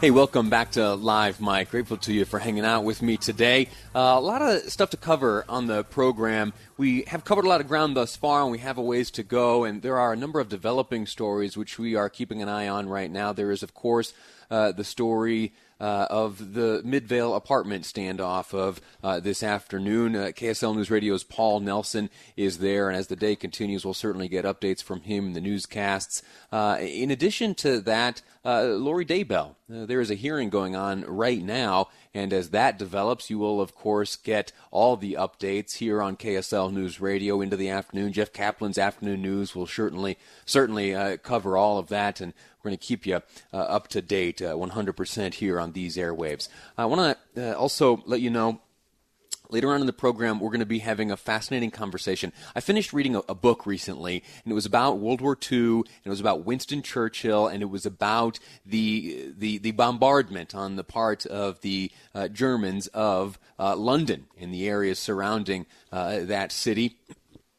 Hey, welcome back to Live Mic. Grateful to you for hanging out with me today. Uh, a lot of stuff to cover on the program. We have covered a lot of ground thus far, and we have a ways to go. And there are a number of developing stories which we are keeping an eye on right now. There is, of course, uh, the story uh, of the Midvale apartment standoff of uh, this afternoon. Uh, KSL News Radio's Paul Nelson is there, and as the day continues, we'll certainly get updates from him in the newscasts. Uh, in addition to that, uh, Lori Daybell, there is a hearing going on right now, and as that develops, you will, of course, get all the updates here on KSL News Radio into the afternoon. Jeff Kaplan's afternoon news will certainly certainly uh, cover all of that, and we're going to keep you uh, up to date uh, 100% here on these airwaves. I want to uh, also let you know Later on in the program, we're going to be having a fascinating conversation. I finished reading a, a, book recently, and it was about World War II, and it was about Winston Churchill, and it was about the the, the bombardment on the part of the uh, Germans of uh, London and the areas surrounding uh, that city.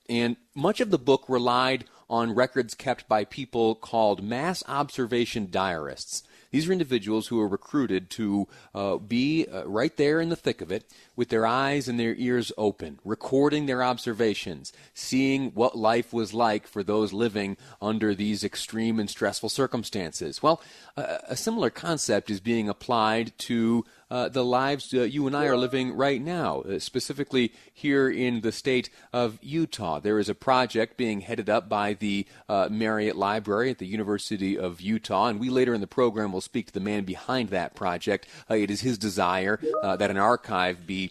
And much of the book relied on records kept by people called mass observation diarists. These are individuals who are recruited to uh, be uh, right there in the thick of it with their eyes and their ears open, recording their observations, seeing what life was like for those living under these extreme and stressful circumstances. Well, uh, a similar concept is being applied to uh, the lives uh, you and I are living right now, uh, specifically here in the state of Utah. There is a project being headed up by the uh, Marriott Library at the University of Utah, and we later in the program will speak to the man behind that project. Uh, it is his desire uh, that an archive be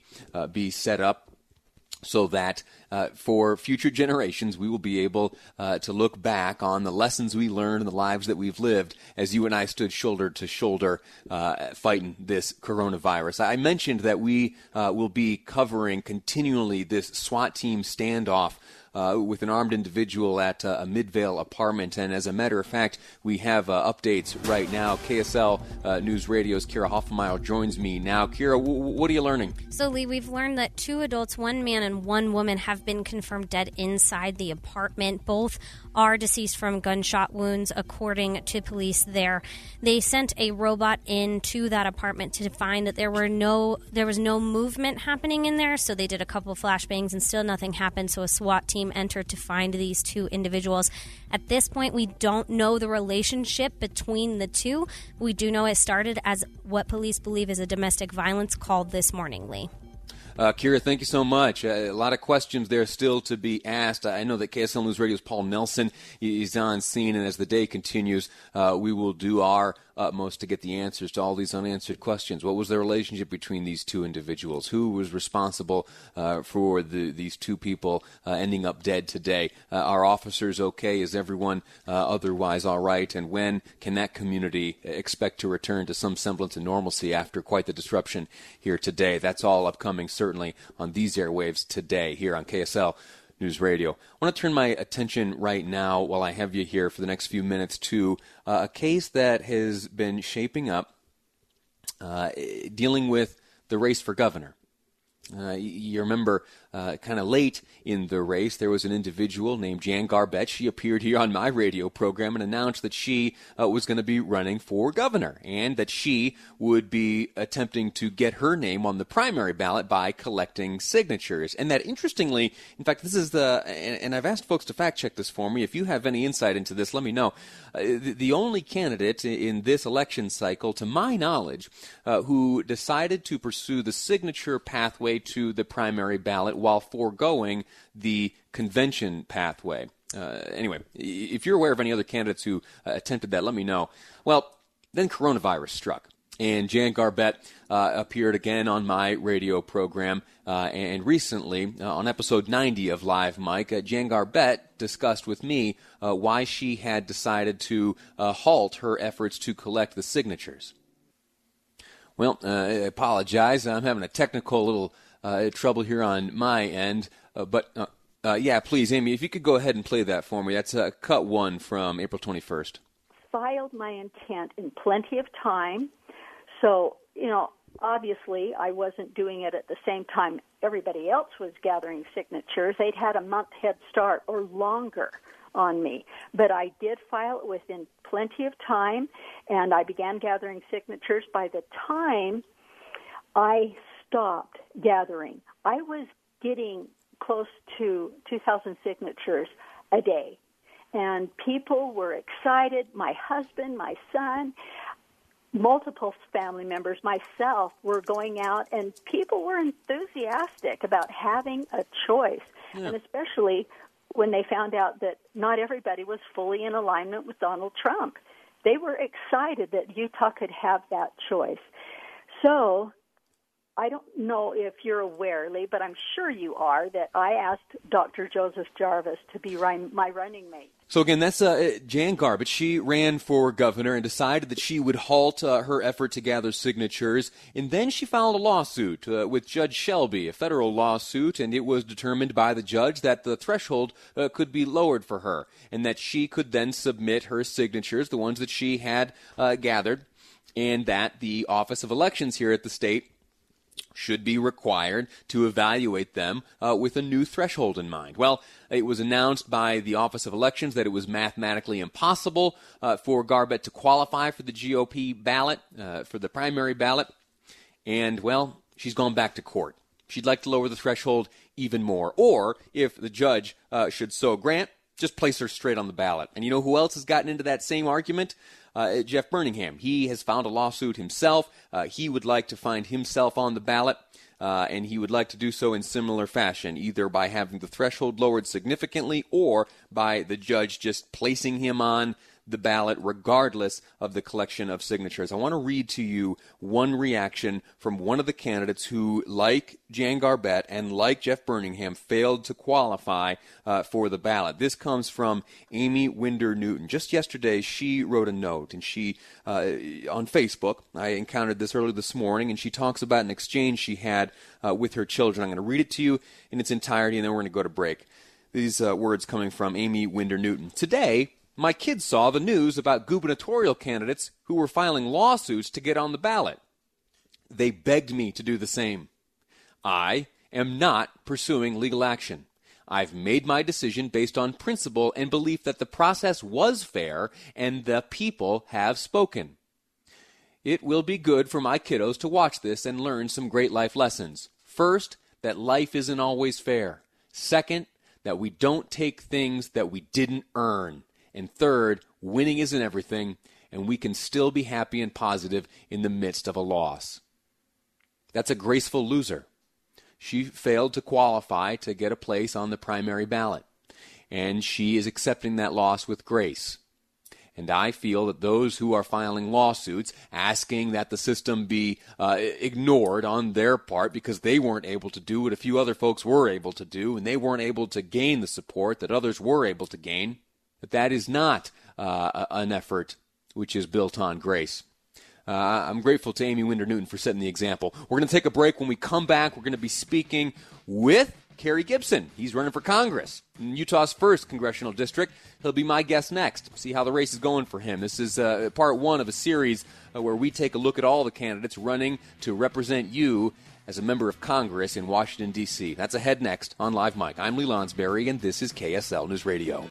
be set up so that uh, for future generations we will be able uh, to look back on the lessons we learned and the lives that we've lived as you and I stood shoulder to shoulder uh, fighting this coronavirus. I mentioned that we uh, will be covering continually this SWAT team standoff uh, with an armed individual at uh, a Midvale apartment. And as a matter of fact, we have uh, updates right now. KSL uh, News Radio's Kira Hoffmeyer joins me now. Kira, w- what are you learning? So, Lee, we've learned that two adults, one man and one woman, have been confirmed dead inside the apartment. Both are deceased from gunshot wounds, according to police there. They sent a robot into that apartment to find that there were no there was no movement happening in there, so they did a couple flashbangs and still nothing happened. So a SWAT team entered to find these two individuals. At this point, we don't know the relationship between the two. We do know it started as what police believe is a domestic violence call this morning, Lee. Uh, Kira, thank you so much. Uh, a lot of questions there still to be asked. I know that KSL News Radio's Paul Nelson is on scene, and as the day continues, uh, we will do our utmost to get the answers to all these unanswered questions. What was the relationship between these two individuals? Who was responsible uh, for the, these two people uh, ending up dead today? Uh, are officers okay? Is everyone uh, otherwise all right? And when can that community expect to return to some semblance of normalcy after quite the disruption here today? That's all upcoming, certainly, on these airwaves today here on KSL. News Radio. I want to turn my attention right now, while I have you here for the next few minutes, to uh, a case that has been shaping up uh, dealing with the race for governor. Uh, you remember uh, kind of late in the race, there was an individual named Jan Garbett. She appeared here on my radio program and announced that she uh, was going to be running for governor and that she would be attempting to get her name on the primary ballot by collecting signatures. And that, interestingly, in fact, this is the, and, and I've asked folks to fact check this for me. If you have any insight into this, let me know. Uh, the, the, only candidate in this election cycle, to my knowledge, uh, who decided to pursue the signature pathway to the primary ballot while foregoing the convention pathway. Uh, anyway, if you're aware of any other candidates who uh, attempted that, let me know. Well, then coronavirus struck. And Jan Garbett uh, appeared again on my radio program. Uh, and recently, uh, on episode 90 of Live Mic, uh, Jan Garbett discussed with me why she had decided to halt her efforts to collect the signatures. Well, I apologize. I'm having a technical little trouble here on my end. Uh, but uh, uh, yeah, please, Amy, if you could go ahead and play that for me. That's uh, cut one from April 21st. Filed my intent in plenty of time. So, you know, obviously I wasn't doing it at the same time everybody else was gathering signatures. They'd had a month head start or longer on me. But I did file it within plenty of time, and I began gathering signatures. By the time I stopped gathering. I was getting close to 2,000 signatures a day. And people were excited. My husband, my son, multiple family members, myself were going out, and people were enthusiastic about having a choice. Yeah. And especially when they found out that not everybody was fully in alignment with Donald Trump. They were excited that Utah could have that choice. So I don't know if you're aware, Lee, but I'm sure you are, that I asked Dr. Joseph Jarvis to be my running mate. So again, that's uh, Jan Garbett. She ran for governor and decided that she would halt uh, her effort to gather signatures, and then she filed a lawsuit uh, with Judge Shelby, a federal lawsuit, and it was determined by the judge that the threshold uh, could be lowered for her, and that she could then submit her signatures, the ones that she had uh, gathered, and that the Office of Elections here at the state should be required to evaluate them uh, with a new threshold in mind. Well, it was announced by the Office of Elections that it was mathematically impossible uh, for Garbett to qualify for the GOP ballot, uh, for the primary ballot. And, well, she's gone back to court. She'd like to lower the threshold even more. Or, if the judge uh, should so grant, just place her straight on the ballot. And you know who else has gotten into that same argument? Uh, Jeff Burningham. He has filed a lawsuit himself. Uh, he would like to find himself on the ballot. Uh, and he would like to do so in similar fashion, either by having the threshold lowered significantly or by the judge just placing him on the ballot regardless of the collection of signatures. I want to read to you one reaction from one of the candidates who, like Jan Garbett and like Jeff Burningham, failed to qualify uh, for the ballot. This comes from Aimee Winder Newton. Just yesterday, she wrote a note and she, uh, on Facebook, I encountered this earlier this morning, and she talks about an exchange she had uh, with her children. I'm going to read it to you in its entirety, and then we're going to go to break. These uh, words coming from Aimee Winder Newton. Today, my kids saw the news about gubernatorial candidates who were filing lawsuits to get on the ballot. They begged me to do the same. I am not pursuing legal action. I've made my decision based on principle and belief that the process was fair and the people have spoken. It will be good for my kiddos to watch this and learn some great life lessons. First, that life isn't always fair. Second, that we don't take things that we didn't earn. And third, winning isn't everything, and we can still be happy and positive in the midst of a loss. That's a graceful loser. She failed to qualify to get a place on the primary ballot, and she is accepting that loss with grace. And I feel that those who are filing lawsuits asking that the system be uh, ignored on their part because they weren't able to do what a few other folks were able to do, and they weren't able to gain the support that others were able to gain, that that is not uh, an effort which is built on grace. Uh, I'm grateful to Aimee Winder Newton for setting the example. We're going to take a break. When we come back, we're going to be speaking with Kerry Gibson. He's running for Congress in Utah's first congressional district. He'll be my guest next. See how the race is going for him. This is uh, part one of a series uh, where we take a look at all the candidates running to represent you as a member of Congress in Washington, D.C. That's ahead next on Live Mic. I'm Lee Lonsberry, and this is KSL News Radio.